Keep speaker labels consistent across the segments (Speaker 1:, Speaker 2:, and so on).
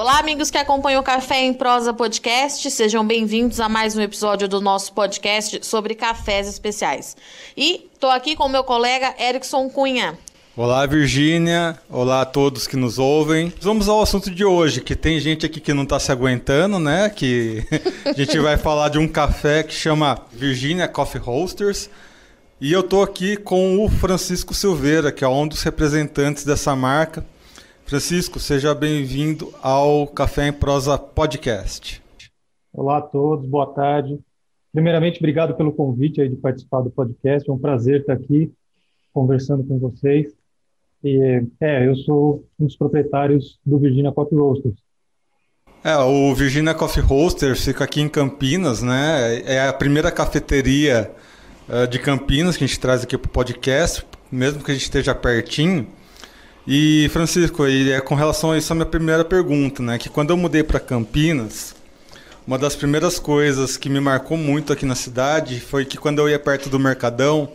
Speaker 1: Olá, amigos que acompanham o Café em Prosa Podcast, sejam bem-vindos a mais um episódio do nosso podcast sobre cafés especiais. E estou aqui com meu colega Erickson Cunha.
Speaker 2: Olá, Virgínia. Olá a todos que nos ouvem. Vamos ao assunto de hoje, que tem gente aqui que não está se aguentando, né? Que a gente vai falar de um café que chama Virginia Coffee Roasters. E eu estou aqui com o Francisco Silveira, que é um dos representantes dessa marca. Francisco, seja bem-vindo ao Café em Prosa Podcast.
Speaker 3: Olá a todos, boa tarde. Primeiramente, obrigado pelo convite aí de participar do podcast. É um prazer estar aqui conversando com vocês. E, é, eu sou um dos proprietários do Virginia Coffee Roasters.
Speaker 2: É, o Virginia Coffee Roasters fica aqui em Campinas, né? É a primeira cafeteria uh, de Campinas que a gente traz aqui para o podcast, mesmo que a gente esteja pertinho. E, Francisco, e é com relação a isso a minha primeira pergunta, né? Que quando eu mudei para Campinas, uma das primeiras coisas que me marcou muito aqui na cidade foi que quando eu ia perto do Mercadão,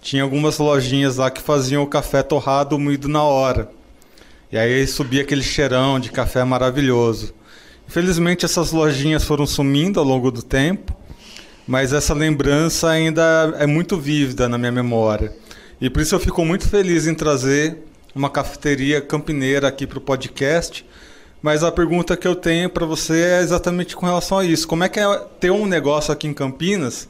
Speaker 2: tinha algumas lojinhas lá que faziam o café torrado moído na hora. E aí subia aquele cheirão de café maravilhoso. Infelizmente essas lojinhas foram sumindo ao longo do tempo, mas essa lembrança ainda é muito vívida na minha memória. E por isso eu fico muito feliz em trazer uma cafeteria campineira aqui para o podcast. Mas a pergunta que eu tenho para você é exatamente com relação a isso. Como é que é ter um negócio aqui em Campinas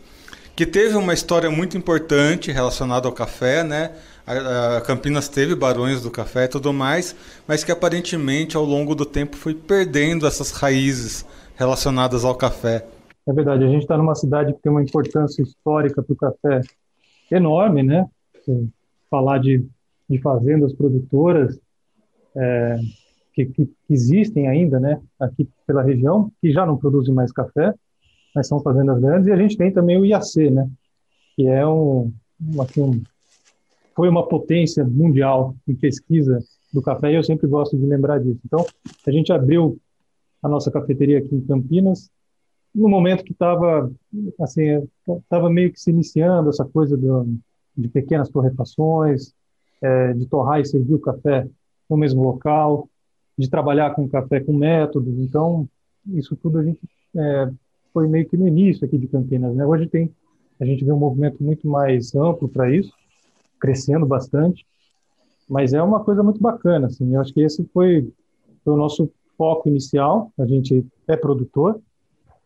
Speaker 2: que teve uma história muito importante relacionada ao café, né? A, a Campinas teve barões do café e tudo mais, mas que aparentemente ao longo do tempo foi perdendo essas raízes relacionadas ao café.
Speaker 3: É verdade, a gente está numa cidade que tem uma importância histórica para o café enorme, né? Falar de, de fazendas produtoras é, que, que, existem ainda, né? Aqui pela região, que já não produzem mais café, mas são fazendas grandes, e a gente tem também o IAC, né, que é um, assim, um, foi uma potência mundial em pesquisa do café, e eu sempre gosto de lembrar disso. Então, a gente abriu a nossa cafeteria aqui em Campinas, no momento que estava assim, estava meio que se iniciando essa coisa do, de pequenas torrefações, é, de torrar e servir o café no mesmo local, de trabalhar com café com métodos. Então, isso tudo a gente é, foi meio que no início aqui de Campinas. Né? Hoje tem, a gente vê um movimento muito mais amplo para isso, crescendo bastante, mas é uma coisa muito bacana. Assim, eu acho que esse foi, foi o nosso foco inicial. A gente é produtor,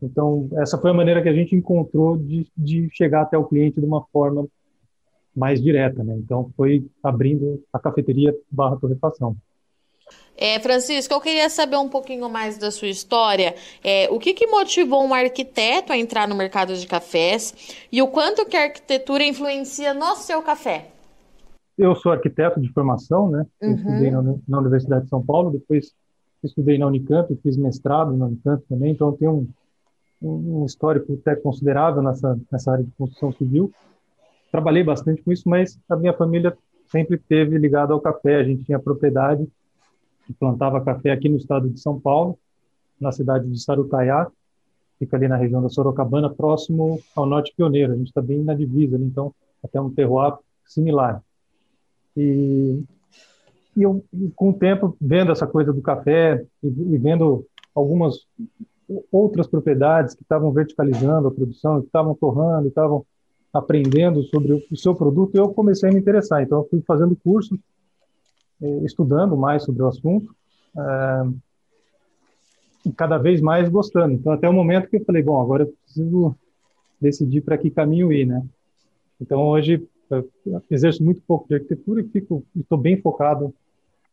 Speaker 3: então essa foi a maneira que a gente encontrou de, de chegar até o cliente de uma forma mais direta. Né? Então foi abrindo a cafeteria barra torrefação.
Speaker 1: É, Francisco, eu queria saber um pouquinho mais da sua história. É, o que, que motivou um arquiteto a entrar no mercado de cafés e o quanto que a arquitetura influencia no seu café?
Speaker 3: Eu sou arquiteto de formação, né? Uhum. estudei na, na, Universidade de São Paulo, depois estudei na Unicamp, fiz mestrado na Unicamp também, então tenho um, um histórico até considerável nessa, nessa área de construção civil. Trabalhei bastante com isso, mas a minha família sempre teve ligada ao café. A gente tinha propriedade que plantava café aqui no estado de São Paulo, na cidade de Sarutaiá, fica ali na região da Sorocabana, próximo ao Norte Pioneiro. A gente está bem na divisa, então até um terroir similar. E, e eu, com o tempo, vendo essa coisa do café e, e vendo algumas outras propriedades que estavam verticalizando a produção, que estavam torrando, estavam aprendendo sobre o seu produto, eu comecei a me interessar. Então, eu fui fazendo cursos eh, estudando mais sobre o assunto uh, e cada vez mais gostando. Então, até o momento que eu falei, bom, agora eu preciso decidir para que caminho ir, né? Então, hoje, exerço muito pouco de arquitetura e fico, estou bem focado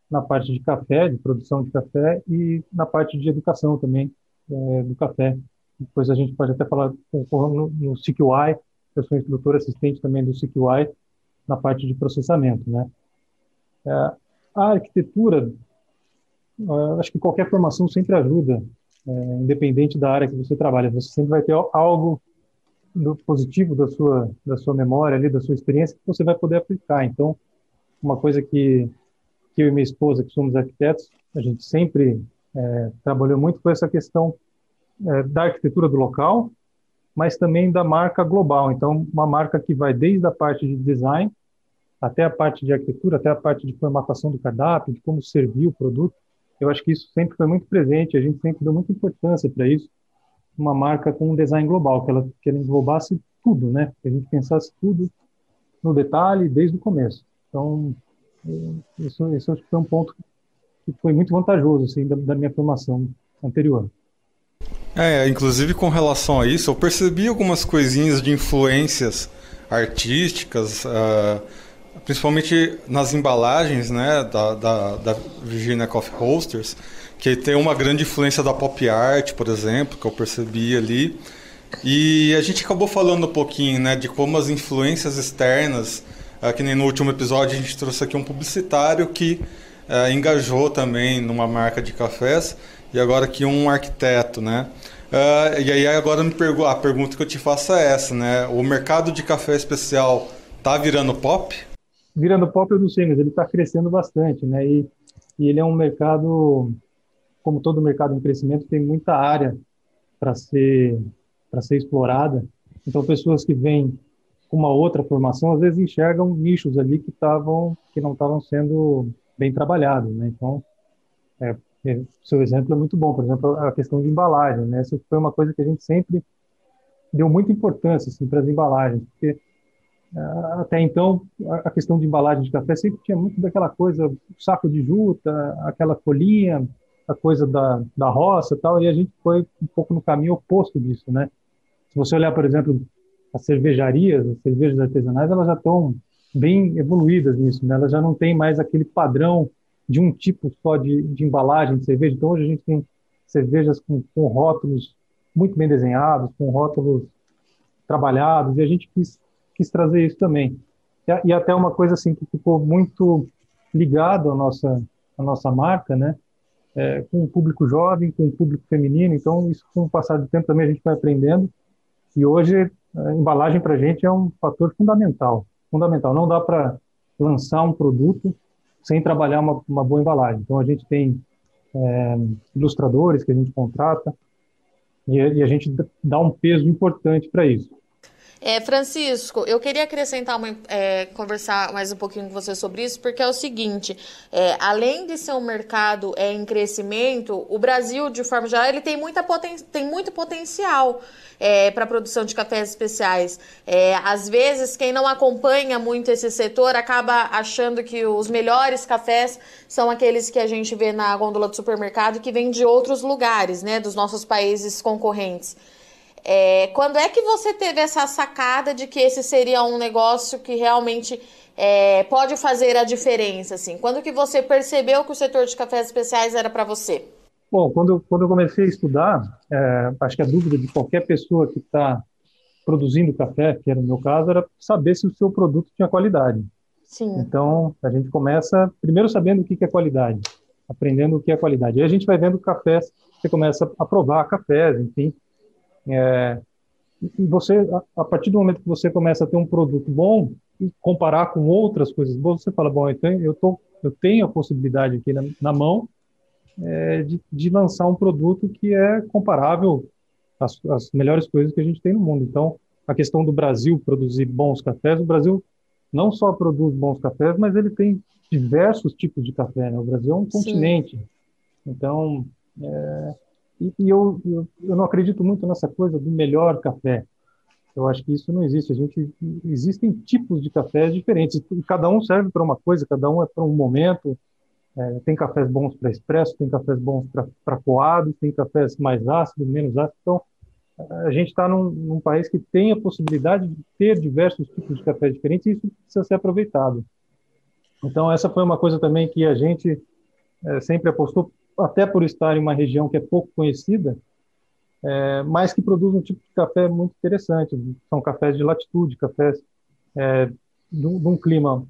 Speaker 3: na parte de café, de produção de café e na parte de educação também é, do café. Depois a gente pode até falar no, no CQI, eu sou instrutor assistente também do CQI na parte de processamento, né? É, a arquitetura, acho que qualquer formação sempre ajuda, é, independente da área que você trabalha. Você sempre vai ter algo do positivo da sua da sua memória ali, da sua experiência que você vai poder aplicar. Então, uma coisa que que eu e minha esposa, que somos arquitetos, a gente sempre é, trabalhou muito com essa questão é, da arquitetura do local, mas também da marca global. Então, uma marca que vai desde a parte de design até a parte de arquitetura, até a parte de formatação do cardápio, de como servir o produto. eu acho que isso sempre foi muito presente, a gente sempre deu muita importância para isso, uma marca com um design global, que ela, que ela englobasse tudo, né? Que a gente pensasse tudo no detalhe desde o começo. Então, isso, isso acho que foi um ponto que foi muito vantajoso, assim, da, da minha formação anterior.
Speaker 2: É, inclusive com relação a isso, eu percebi algumas coisinhas de influências artísticas, uh, principalmente nas embalagens né, da, da, da, Virginia Coffee Roasters, que tem uma grande influência da pop art, por exemplo, que eu percebi ali. E a gente acabou falando um pouquinho né, de como as influências externas, uh, que nem no último episódio a gente trouxe aqui um publicitário que uh, engajou também numa marca de cafés, e agora aqui um arquiteto, né? Uh, e aí agora me pergu a pergunta que eu te faço é essa, né? O mercado de café especial tá virando pop?
Speaker 3: Virando pop eu não sei, mas ele está crescendo bastante, né? E, e ele é um mercado, como todo mercado em crescimento, tem muita área para ser para ser explorada. Então pessoas que vêm com uma outra formação às vezes enxergam nichos ali que estavam que não estavam sendo bem trabalhados, né? Então é, seu exemplo é muito bom, por exemplo, a questão de embalagem, né? Essa foi uma coisa que a gente sempre deu muita importância assim, para as embalagens, porque uh, até então a questão de embalagem de café sempre tinha muito daquela coisa, saco de juta, aquela folhinha, a coisa da, da roça tal, e a gente foi um pouco no caminho oposto disso, né? Se você olhar, por exemplo, as cervejarias, as cervejas artesanais, elas já estão bem evoluídas nisso, né? Elas já não têm mais aquele padrão de um tipo só de, de embalagem de cerveja. Então, hoje a gente tem cervejas com, com rótulos muito bem desenhados, com rótulos trabalhados, e a gente quis, quis trazer isso também. E, e até uma coisa assim que ficou muito ligado à nossa, à nossa marca, né? É, com o público jovem, com o público feminino. Então, isso com o passar do tempo também a gente vai aprendendo. E hoje, a embalagem para a gente é um fator fundamental. Fundamental. Não dá para lançar um produto sem trabalhar uma, uma boa embalagem. Então, a gente tem é, ilustradores que a gente contrata e, e a gente dá um peso importante para isso.
Speaker 1: É, Francisco, eu queria acrescentar uma, é, conversar mais um pouquinho com você sobre isso, porque é o seguinte: é, além de ser um mercado é, em crescimento, o Brasil, de forma geral, ele tem, muita poten tem muito potencial é, para produção de cafés especiais. É, às vezes, quem não acompanha muito esse setor acaba achando que os melhores cafés são aqueles que a gente vê na gôndola do supermercado que vêm de outros lugares, né, dos nossos países concorrentes. É, quando é que você teve essa sacada de que esse seria um negócio que realmente é, pode fazer a diferença? Assim? Quando que você percebeu que o setor de cafés especiais era para você?
Speaker 3: Bom, quando, quando eu comecei a estudar, é, acho que a dúvida de qualquer pessoa que está produzindo café, que era o meu caso, era saber se o seu produto tinha qualidade.
Speaker 1: Sim.
Speaker 3: Então, a gente começa primeiro sabendo o que é qualidade, aprendendo o que é qualidade. Aí a gente vai vendo cafés, você começa a provar cafés, enfim, é, e você, a, partir do momento que você começa a ter um produto bom e comparar com outras coisas boas, você fala, bom, então eu, tô, eu tenho a possibilidade aqui na, na mão é, de, de, lançar um produto que é comparável às, às, melhores coisas que a gente tem no mundo. Então, a questão do Brasil produzir bons cafés, o Brasil não só produz bons cafés, mas ele tem diversos tipos de café. Né? O Brasil é um Sim. continente. Então, é, e, e eu, eu, eu, não acredito muito nessa coisa do melhor café. Eu acho que isso não existe. A gente existem tipos de cafés diferentes e cada um serve para uma coisa, cada um é para um momento. É, tem cafés bons para expresso, tem cafés bons para coado, tem cafés mais ácidos, menos ácidos. Então, a gente está num, num, país que tem a possibilidade de ter diversos tipos de cafés diferentes e isso precisa ser aproveitado. Então, essa foi uma coisa também que a gente é, sempre apostou até por estar em uma região que é pouco conhecida, é, mas que produz um tipo de café muito interessante. São cafés de latitude, cafés é, de, um clima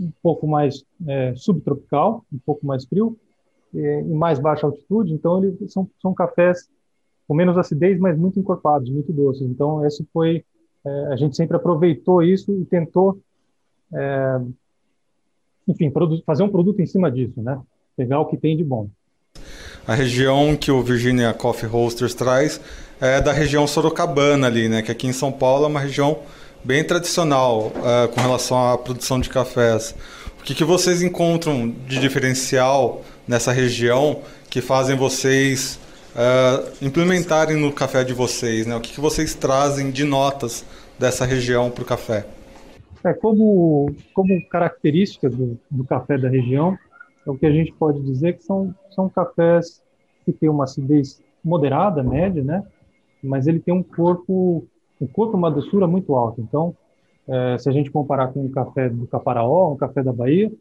Speaker 3: um pouco mais é, subtropical, um pouco mais frio, em mais baixa altitude. Então, eles são, são cafés com menos acidez, mas muito encorpados, muito doces. Então, esse foi é, a gente sempre aproveitou isso e tentou, é, enfim, fazer um produto em cima disso, né? Pegar o que tem de bom.
Speaker 2: A região que o Virginia Coffee Roasters traz é da região sorocabana ali, né? Que aqui em São Paulo é uma região bem tradicional uh, com relação à produção de cafés. O que, que vocês encontram de diferencial nessa região que fazem vocês uh, implementarem no café de vocês? Né? O que, que vocês trazem de notas dessa região para o café?
Speaker 3: É, como, como característica do, do café da região, é o que a gente pode dizer que são, são cafés que têm uma acidez moderada, média, né? Mas ele tem um corpo, um corpo, uma doçura muito alta. Então, é, se a gente comparar com o café do Caparaó, um café da Bahia,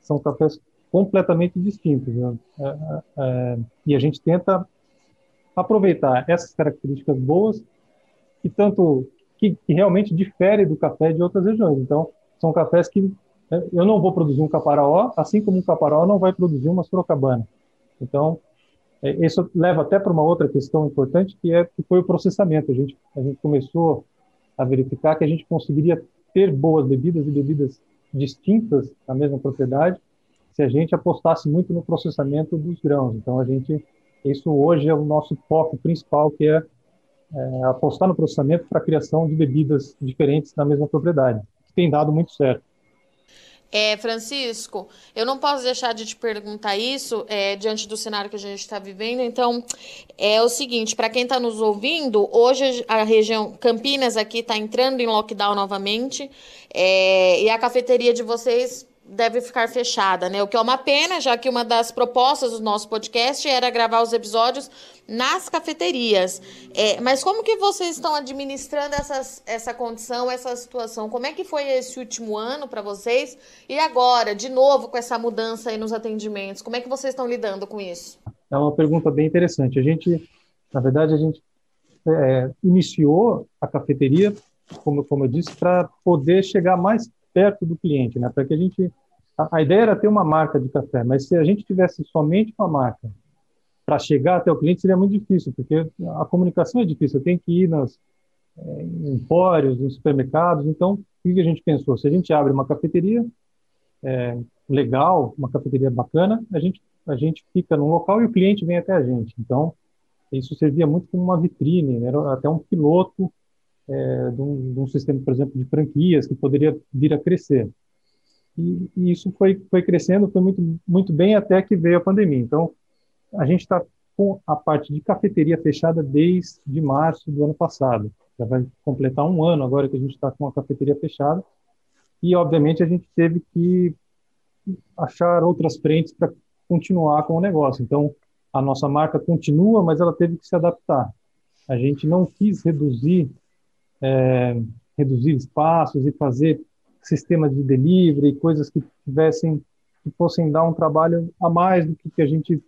Speaker 3: são cafés completamente distintos. Né? É, é, é e a gente tenta aproveitar essas características boas e tanto que, que realmente difere do café de outras regiões. Então, são cafés que é, eu não vou produzir um caparaó, assim como um caparaó não vai produzir uma sorocabana. Então, é, isso leva até para uma outra questão importante, que é que foi o processamento. A gente a gente começou a verificar que a gente conseguiria ter boas bebidas e bebidas distintas na mesma propriedade se a gente apostasse muito no processamento dos grãos. Então, a gente isso hoje é o nosso foco principal, que é, é apostar no processamento para a criação de bebidas diferentes na mesma propriedade, que tem dado muito certo.
Speaker 1: É, Francisco, eu não posso deixar de te perguntar isso é, diante do cenário que a gente está vivendo. Então, é o seguinte: para quem está nos ouvindo, hoje a região Campinas aqui está entrando em lockdown novamente é, e a cafeteria de vocês deve ficar fechada, né? O que é uma pena, já que uma das propostas do nosso podcast era gravar os episódios nas cafeterias. É, mas como que vocês estão administrando essas, essa condição, essa situação? Como é que foi esse último ano para vocês? E agora, de novo, com essa mudança aí nos atendimentos, como é que vocês estão lidando com isso?
Speaker 3: É uma pergunta bem interessante. A gente, na verdade, a gente é, iniciou a cafeteria, como, como eu disse, para poder chegar mais perto do cliente, né? Para que a gente a, a, ideia era ter uma marca de café, mas se a gente tivesse somente uma marca para chegar até o cliente seria muito difícil, porque a comunicação é difícil. Tenho que ir nas é, empórios, em supermercados. Então, o que a gente pensou? Se a gente abre uma cafeteria é, legal, uma cafeteria bacana, a gente a gente fica num local e o cliente vem até a gente. Então, isso servia muito como uma vitrine, era até um piloto é, de, um, de, um, sistema, por exemplo, de franquias que poderia vir a crescer. E, e, isso foi, foi crescendo, foi muito, muito bem até que veio a pandemia. Então, a gente está com a parte de cafeteria fechada desde março do ano passado. Já vai completar um ano agora que a gente está com a cafeteria fechada. E, obviamente, a gente teve que achar outras frentes para continuar com o negócio. Então, a nossa marca continua, mas ela teve que se adaptar. A gente não quis reduzir é, reduzir espaços e fazer sistemas de delivery, coisas que tivessem que fossem dar um trabalho a mais do que a gente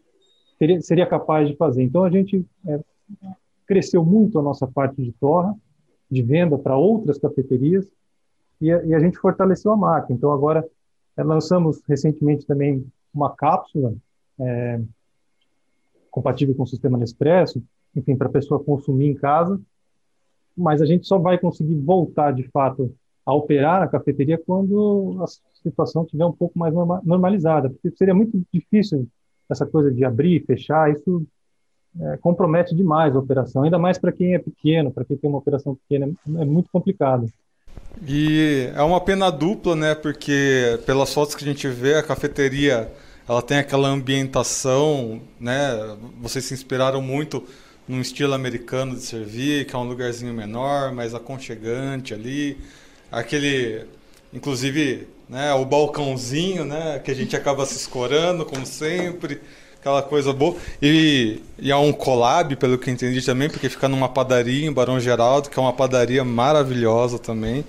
Speaker 3: teria, seria capaz de fazer. Então a gente é, cresceu muito a nossa parte de torra, de venda para outras cafeterias e a, e a, gente fortaleceu a marca. Então agora é, lançamos recentemente também uma cápsula é, compatível com o sistema Nespresso, enfim, para a pessoa consumir em casa mas a gente só vai conseguir voltar de fato a operar a cafeteria quando a situação estiver um pouco mais normalizada, porque seria muito difícil essa coisa de abrir e fechar, isso é, compromete demais a operação, ainda mais para quem é pequeno, para quem tem uma operação pequena, é muito complicado.
Speaker 2: E é uma pena dupla, né? Porque pelas fotos que a gente vê, a cafeteria ela tem aquela ambientação, né? Vocês se inspiraram muito num estilo americano de servir, que é um lugarzinho menor, mais aconchegante ali. Aquele, inclusive, né, o balcãozinho, né, que a gente acaba se escorando, como sempre, aquela coisa boa. E, e é um collab, pelo que entendi também, porque fica numa padaria em Barão Geraldo, que é uma padaria maravilhosa também.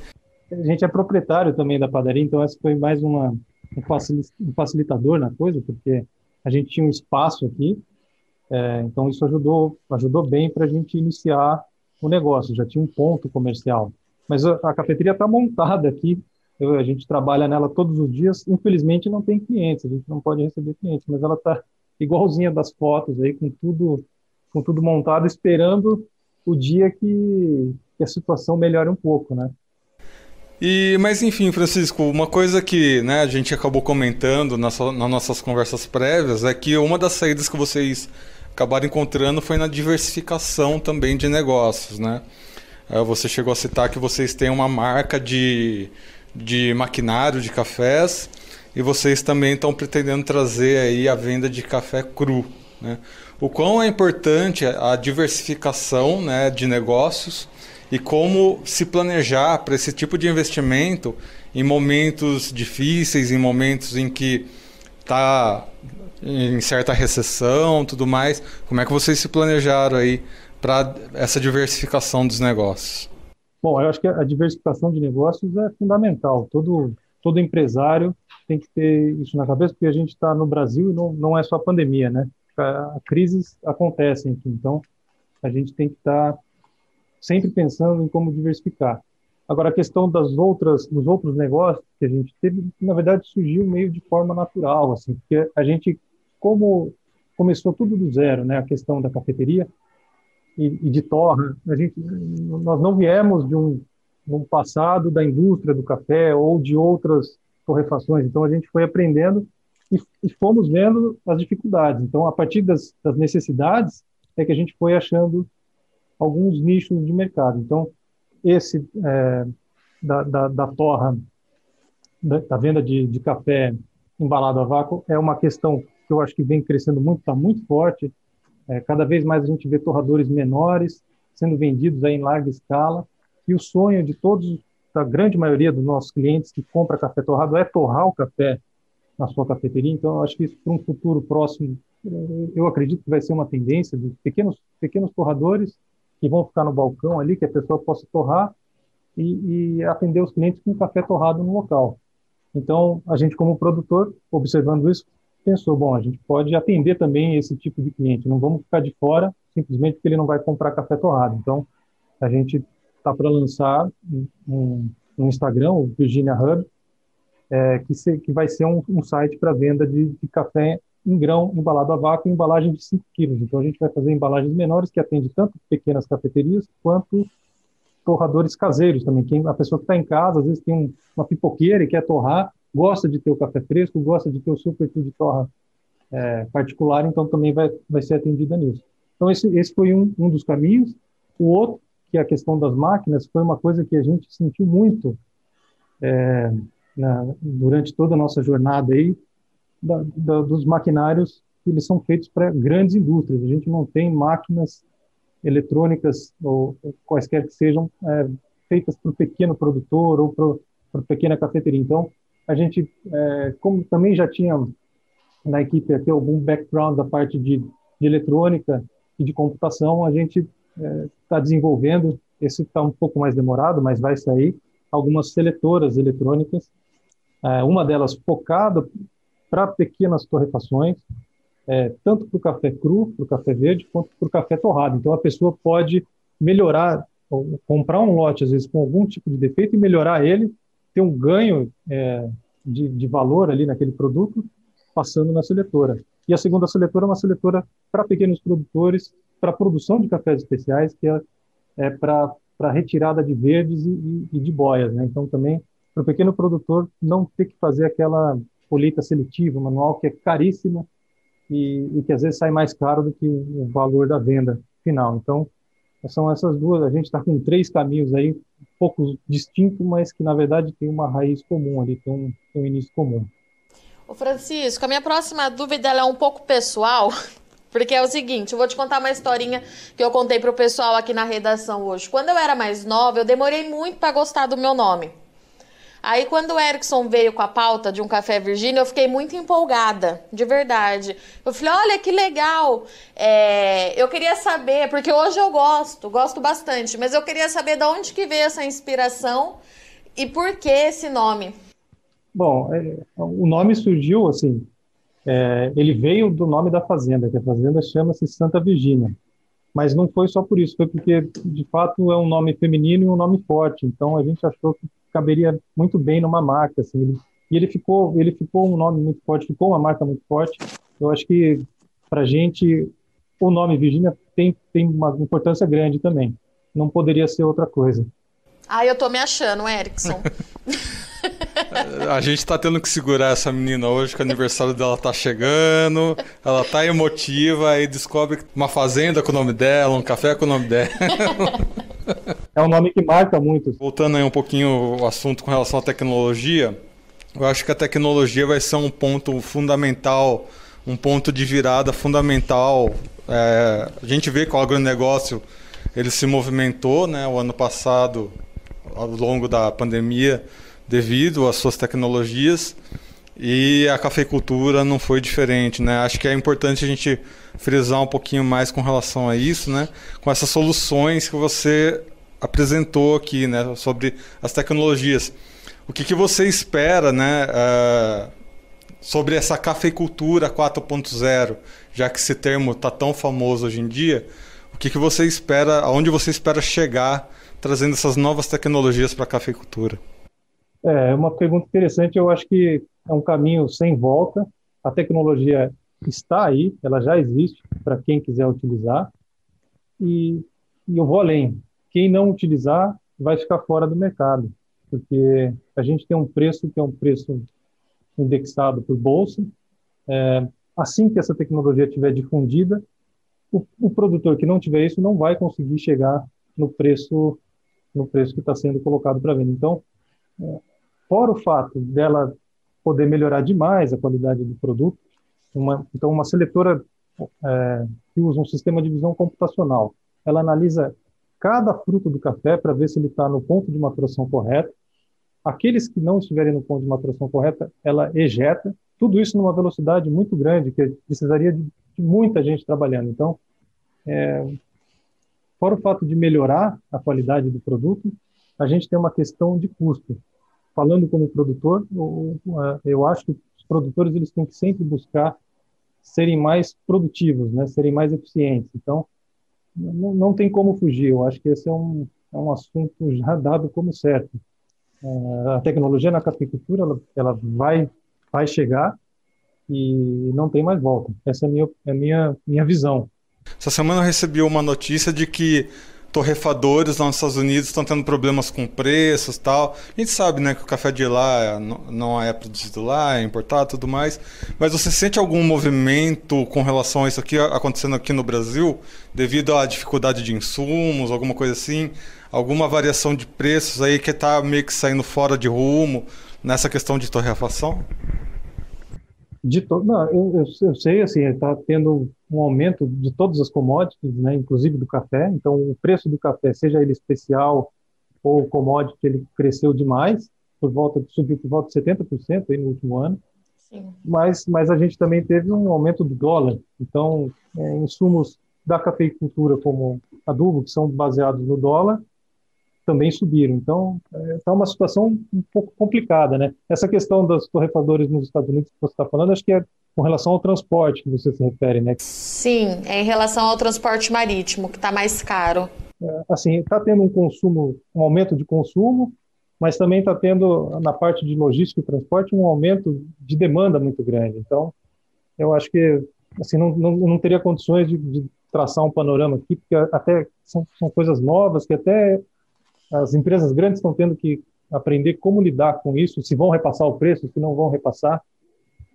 Speaker 3: A gente é proprietário também da padaria, então essa foi mais uma, um facilitador na coisa, porque a gente tinha um espaço aqui é, então isso ajudou, ajudou bem para a gente iniciar o negócio. Já tinha um ponto comercial, mas a, a cafeteria está montada aqui. Eu, a gente trabalha nela todos os dias. Infelizmente não tem clientes, a gente não pode receber clientes, mas ela está igualzinha das fotos aí, com tudo, com tudo montado, esperando o dia que, que a situação melhore um pouco, né?
Speaker 2: E, mas enfim, Francisco, uma coisa que né, a gente acabou comentando nas, nas nossas conversas prévias é que uma das saídas que vocês acabaram encontrando foi na diversificação também de negócios, né? É, você chegou a citar que vocês têm uma marca de, de maquinário de cafés e vocês também estão pretendendo trazer aí a venda de café cru, né? O quão é importante a diversificação né, de negócios e como se planejar para esse tipo de investimento em momentos difíceis, em momentos em que está em certa recessão, tudo mais. Como é que vocês se planejaram aí para essa diversificação dos negócios?
Speaker 3: Bom, eu acho que a diversificação de negócios é fundamental. Todo todo empresário tem que ter isso na cabeça, porque a gente está no Brasil e não, não é só a pandemia, né? Crises acontecem aqui, então a gente tem que estar tá sempre pensando em como diversificar. Agora, a questão das outras, dos outros negócios que a gente teve, na verdade, surgiu meio de forma natural, assim, porque a gente, como começou tudo do zero, né, a questão da cafeteria e, e de torra, a gente, nós não viemos de um, um passado da indústria do café ou de outras torrefações, então a gente foi aprendendo e, e fomos vendo as dificuldades. Então, a partir das, das necessidades, é que a gente foi achando alguns nichos de mercado. Então, esse é, da, da, da, torra, da, da venda de, de, café embalado a vácuo, é uma questão que eu acho que vem crescendo muito, está muito forte. É, cada vez mais a gente vê torradores menores sendo vendidos aí em larga escala. E o sonho de todos, da grande maioria dos nossos clientes que compra café torrado é torrar o café na sua cafeteria. Então, eu acho que isso para um futuro próximo, eu acredito que vai ser uma tendência de pequenos pequenos torradores que vão ficar no balcão ali, que a pessoa possa torrar e, e atender os clientes com café torrado no local. Então, a gente, como produtor, observando isso, pensou, bom, a gente pode atender também esse tipo de cliente, não vamos ficar de fora simplesmente porque ele não vai comprar café torrado. Então, a gente está para lançar um, um, Instagram, o Virginia Hub, é, que, se, que, vai ser um, um site para venda de, de, café em grão, embalado a vácuo, em embalagem de 5 quilos. Então, a gente vai fazer embalagens menores que atende tanto pequenas cafeterias quanto torradores caseiros também. Quem, a pessoa que está em casa, às vezes tem um, uma pipoqueira e quer torrar, gosta de ter o café fresco, gosta de ter o seu perfil de torra é, particular, então também vai, vai ser atendida nisso. Então, esse, esse foi um, um dos caminhos. O outro, que é a questão das máquinas, foi uma coisa que a gente sentiu muito é, na, durante toda a nossa jornada aí, da, da, dos maquinários eles são feitos para grandes indústrias. A gente não tem máquinas eletrônicas ou, ou quaisquer que sejam é, feitas para o pequeno produtor ou para a pequena cafeteria. Então, a gente, é, como também já tinha na equipe aqui algum background da parte de, de eletrônica e de computação, a gente está é, desenvolvendo, esse está um pouco mais demorado, mas vai sair, algumas seletoras eletrônicas, é, uma delas focada para pequenas torrefações, é, tanto para o café cru, para o café verde, quanto para o café torrado. Então, a pessoa pode melhorar, comprar um lote, às vezes, com algum tipo de defeito e melhorar ele, ter um ganho é, de, de, valor ali naquele produto, passando na seletora. E a segunda seletora é uma seletora para pequenos produtores, para produção de cafés especiais, que é, é para retirada de verdes e, e, de boias. Né? Então, também, para o pequeno produtor não ter que fazer aquela colheita seletiva, manual, que é caríssimo e, e, que às vezes sai mais caro do que o valor da venda final. Então, são essas duas. A gente está com três caminhos aí, um pouco distintos, mas que na verdade tem uma raiz comum ali, tem um, tem um início comum.
Speaker 1: O Francisco, a minha próxima dúvida é um pouco pessoal, porque é o seguinte, eu vou te contar uma historinha que eu contei para o pessoal aqui na redação hoje. Quando eu era mais nova, eu demorei muito para gostar do meu nome. Aí quando o Erickson veio com a pauta de um café Virgínia, eu fiquei muito empolgada, de verdade. Eu falei, olha que legal. É, eu queria saber, porque hoje eu gosto, gosto bastante, mas eu queria saber de onde que veio essa inspiração e por que esse nome.
Speaker 3: Bom, é, o nome surgiu assim, é, ele veio do nome da fazenda, que a fazenda chama-se Santa Virgínia. Mas não foi só por isso, foi porque de fato é um nome feminino e um nome forte. Então a gente achou que caberia muito bem numa marca, assim. Ele, e ele ficou, ele ficou um nome muito forte, ficou uma marca muito forte. Eu acho que para gente o nome Virginia tem tem uma importância grande também. Não poderia ser outra coisa.
Speaker 1: Ah, eu tô me achando, Erickson.
Speaker 2: A gente tá tendo que segurar essa menina hoje, que o aniversário dela tá chegando, ela tá emotiva e descobre uma fazenda com o nome dela, um café com o nome dela.
Speaker 3: É um nome que marca muito.
Speaker 2: Voltando aí um pouquinho o assunto com relação à tecnologia, eu acho que a tecnologia vai ser um ponto fundamental, um ponto de virada fundamental. É, a gente vê que o agronegócio ele se movimentou, né, o ano passado, ao longo da pandemia, devido às suas tecnologias. E a cafeicultura não foi diferente, né? Acho que é importante a gente frisar um pouquinho mais com relação a isso, né? Com essas soluções que você apresentou aqui, né? Sobre as tecnologias. O que, que você espera, né? Uh, sobre essa cafeicultura 4.0, já que esse termo está tão famoso hoje em dia, o que, que você espera, aonde você espera chegar trazendo essas novas tecnologias para a cafeicultura?
Speaker 3: É, é uma pergunta interessante. Eu acho que é um caminho sem volta. A tecnologia está aí, ela já existe para quem quiser utilizar. E, e eu vou além. Quem não utilizar vai ficar fora do mercado, porque a gente tem um preço que é um preço indexado por bolsa. É, assim que essa tecnologia estiver difundida, o, o, produtor que não tiver isso não vai conseguir chegar no preço no preço que está sendo colocado para venda. Então, é, fora o fato dela poder melhorar demais a qualidade do produto, uma, então uma seletora é, que usa um sistema de visão computacional, ela analisa cada fruto do café para ver se ele está no ponto de maturação correto. Aqueles que não estiverem no ponto de maturação correta, ela ejeta. Tudo isso numa velocidade muito grande, que precisaria de, de muita gente trabalhando. Então, é, fora o fato de melhorar a qualidade do produto, a gente tem uma questão de custo falando como produtor, eu acho que os produtores eles têm que sempre buscar serem mais produtivos, né, serem mais eficientes. Então, não, tem como fugir. Eu acho que esse é um, é um assunto já dado como certo. É, a tecnologia na capicultura ela, ela vai vai chegar e não tem mais volta. Essa é a minha, é minha, minha visão.
Speaker 2: Essa semana eu recebi uma notícia de que torrefadores lá nos Estados Unidos estão tendo problemas com preços tal. A gente sabe, né, que o café de lá não é produzido lá, é importado tudo mais. Mas você sente algum movimento com relação a isso aqui acontecendo aqui no Brasil, devido à dificuldade de insumos, alguma coisa assim? Alguma variação de preços aí que está meio que saindo fora de rumo nessa questão de torrefação?
Speaker 3: De to... Não, eu, eu, eu sei, assim, está tendo um aumento de todas as commodities, né, inclusive do café. Então, o preço do café, seja ele especial ou commodity, ele cresceu demais, por volta subiu por volta de 70% aí no último ano. Sim. Mas, mas a gente também teve um aumento do dólar. Então, é, insumos da cafeicultura, como adubo, que são baseados no dólar, também subiram. Então, está é, uma situação um pouco complicada, né? Essa questão dos torrefadores nos Estados Unidos que você está falando, acho que é com relação ao transporte que você se refere, né?
Speaker 1: Sim, é em relação ao transporte marítimo, que está mais caro.
Speaker 3: É, assim, está tendo um consumo, um aumento de consumo, mas também está tendo, na parte de logística e transporte, um aumento de demanda muito grande. Então, eu acho que assim, não, não, não teria condições de, de traçar um panorama aqui, porque até são, são coisas novas que até as empresas grandes estão tendo que aprender como lidar com isso, se vão repassar o preço, se não vão repassar.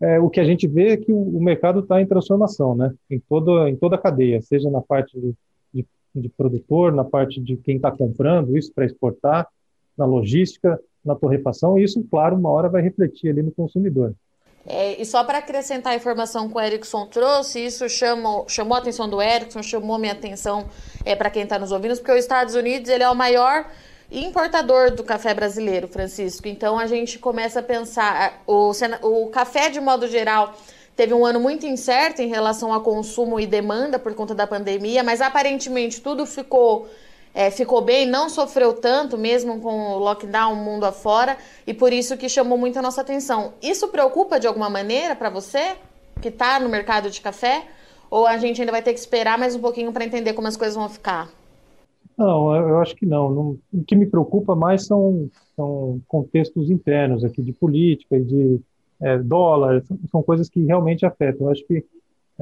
Speaker 3: É, o que a gente vê é que o, mercado está em transformação, né? Em toda, em toda a cadeia, seja na parte de, de, de produtor, na parte de quem está comprando isso para exportar, na logística, na torrefação, e isso, claro, uma hora vai refletir ali no consumidor.
Speaker 1: É, e só para acrescentar a informação que o Erickson trouxe, isso chamou, chamou a atenção do Erickson, chamou minha atenção é, para quem está nos ouvindo, porque os Estados Unidos ele é o maior importador do café brasileiro, Francisco. Então a gente começa a pensar, o, o café de modo geral teve um ano muito incerto em relação a consumo e demanda por conta da pandemia, mas aparentemente tudo ficou é, ficou bem, não sofreu tanto, mesmo com o lockdown mundo afora, e por isso que chamou muito a nossa atenção. Isso preocupa de alguma maneira para você, que está no mercado de café? Ou a gente ainda vai ter que esperar mais um pouquinho para entender como as coisas vão ficar?
Speaker 3: Não, eu acho que não. não. O que me preocupa mais são, são contextos internos aqui de política e de é, dólar, são coisas que realmente afetam. Eu acho que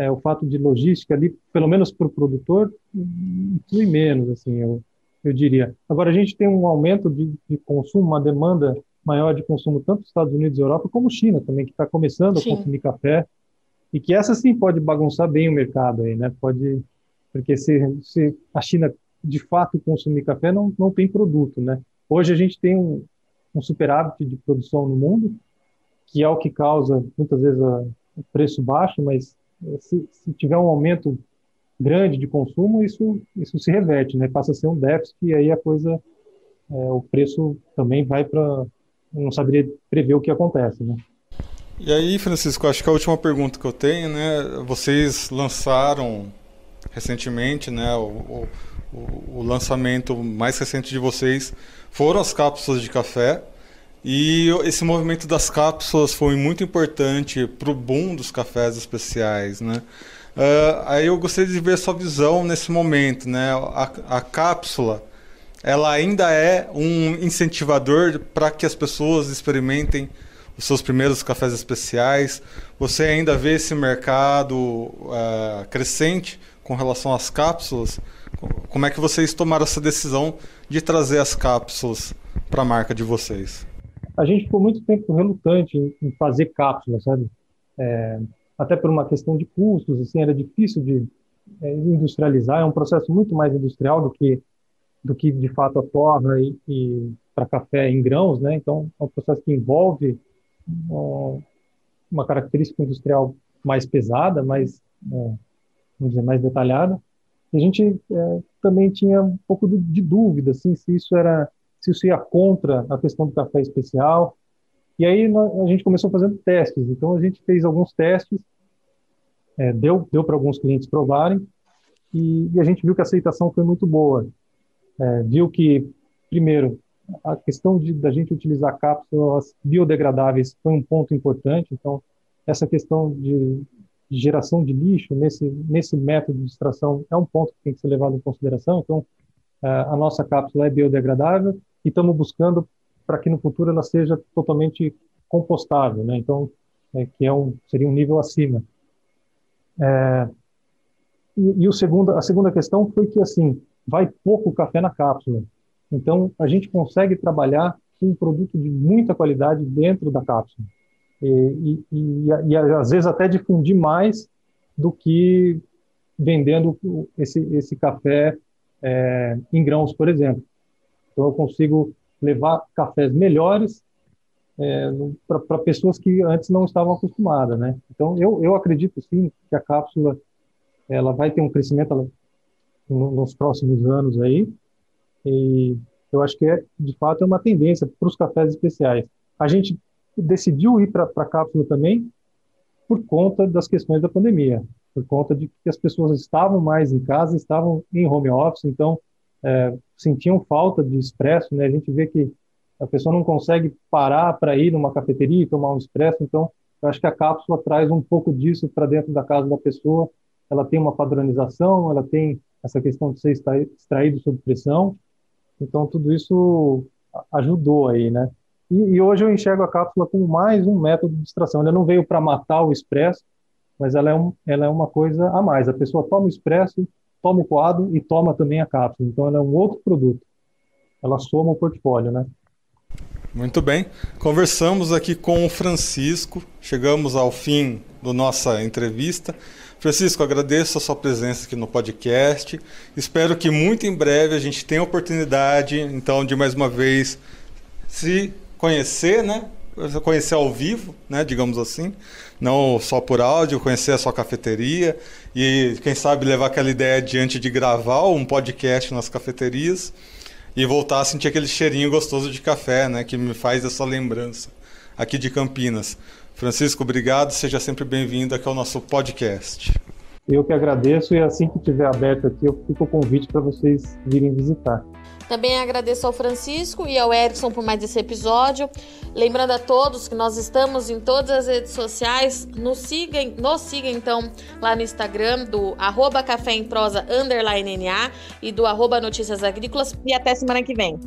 Speaker 3: é, o fato de logística ali, pelo menos para o produtor, influi menos. Assim, eu, eu diria. Agora, a gente tem um aumento de, de consumo, uma demanda maior de consumo, tanto nos Estados Unidos e Europa, como China também, que está começando sim. a consumir café, e que essa sim pode bagunçar bem o mercado aí, né? Pode, porque se, se a China de fato consumir café, não, não tem produto, né? Hoje a gente tem um, um superávit de produção no mundo, que é o que causa muitas vezes o preço baixo, mas se, se, tiver um aumento grande de consumo, isso isso se reverte, né? Passa a ser um déficit e aí a coisa, é, o preço também vai para, não saberia prever o que acontece, né?
Speaker 2: E aí, Francisco, acho que a última pergunta que eu tenho, né? Vocês lançaram recentemente, né? O, o, o lançamento mais recente de vocês foram as cápsulas de café. E esse movimento das cápsulas foi muito importante para o boom dos cafés especiais, né? Uh, aí eu gostaria de ver sua visão nesse momento, né? A, a cápsula, ela ainda é um incentivador para que as pessoas experimentem os seus primeiros cafés especiais. Você ainda vê esse mercado uh, crescente com relação às cápsulas? Como é que vocês tomaram essa decisão de trazer as cápsulas para a marca de vocês?
Speaker 3: A gente ficou muito tempo relutante em fazer cápsulas, sabe? É, até por uma questão de custos, assim, era difícil de é, industrializar, é um processo muito mais industrial do que do que de fato a torra e, e para café em grãos, né? Então é um processo que envolve uma característica industrial mais pesada, mais é, vamos dizer mais detalhada. E a gente é, também tinha um pouco de dúvida, assim, se isso era, se isso ia contra a questão do café especial. E aí a gente começou fazendo testes. Então a gente fez alguns testes, é, deu, deu para alguns clientes provarem e, e, a gente viu que a aceitação foi muito boa. É, viu que primeiro a questão de da gente utilizar cápsulas biodegradáveis foi um ponto importante. Então essa questão de geração de lixo nesse nesse método de extração é um ponto que tem que ser levado em consideração. Então, a nossa cápsula é biodegradável e estamos buscando para que no futuro ela seja totalmente compostável, né? Então, é, que é um seria um nível acima. É, e, e o a segunda questão foi que assim vai pouco café na cápsula. Então, a gente consegue trabalhar com um produto de muita qualidade dentro da cápsula e, e, e, às vezes até difundir mais do que vendendo esse, esse café é, em grãos, por exemplo. Então eu consigo levar cafés melhores é, para pessoas que antes não estavam acostumadas, né? Então eu, eu acredito sim que a cápsula ela vai ter um crescimento nos próximos anos aí e eu acho que é de fato é uma tendência para os cafés especiais. A gente decidiu ir para a cápsula também por conta das questões da pandemia, por conta de que as pessoas estavam mais em casa, estavam em home office, então é, sentiam falta de expresso, né? A gente vê que a pessoa não consegue parar para ir numa cafeteria e tomar um expresso, então eu acho que a cápsula traz um pouco disso para dentro da casa da pessoa. Ela tem uma padronização, ela tem essa questão de ser extraído sob pressão, então tudo isso ajudou aí, né? E, e, hoje eu enxergo a cápsula como mais um método de extração. Ela não veio para matar o expresso, mas ela é, um, ela é uma coisa a mais. A pessoa toma o expresso, toma o coado e toma também a cápsula. Então ela é um outro produto. Ela soma o portfólio, né?
Speaker 2: Muito bem. Conversamos aqui com o Francisco. Chegamos ao fim da nossa entrevista. Francisco, agradeço a sua presença aqui no podcast. Espero que muito em breve a gente tenha a oportunidade, então, de mais uma vez se conhecer, né? Conhecer ao vivo, né? Digamos assim, não só por áudio, conhecer a sua cafeteria e quem sabe levar aquela ideia adiante de gravar um podcast nas cafeterias e voltar a sentir aquele cheirinho gostoso de café, né? Que me faz essa lembrança aqui de Campinas. Francisco, obrigado. Seja sempre bem-vindo aqui ao nosso podcast.
Speaker 3: Eu que agradeço e assim que tiver aberto aqui, eu fico o convite para vocês virem visitar.
Speaker 1: Também agradeço ao Francisco e ao Erickson por mais esse episódio. Lembrando a todos que nós estamos em todas as redes sociais. Nos siga, nos siga então lá no Instagram do arroba café em prosa underline NA e do arroba notícias agrícolas. E até semana que vem.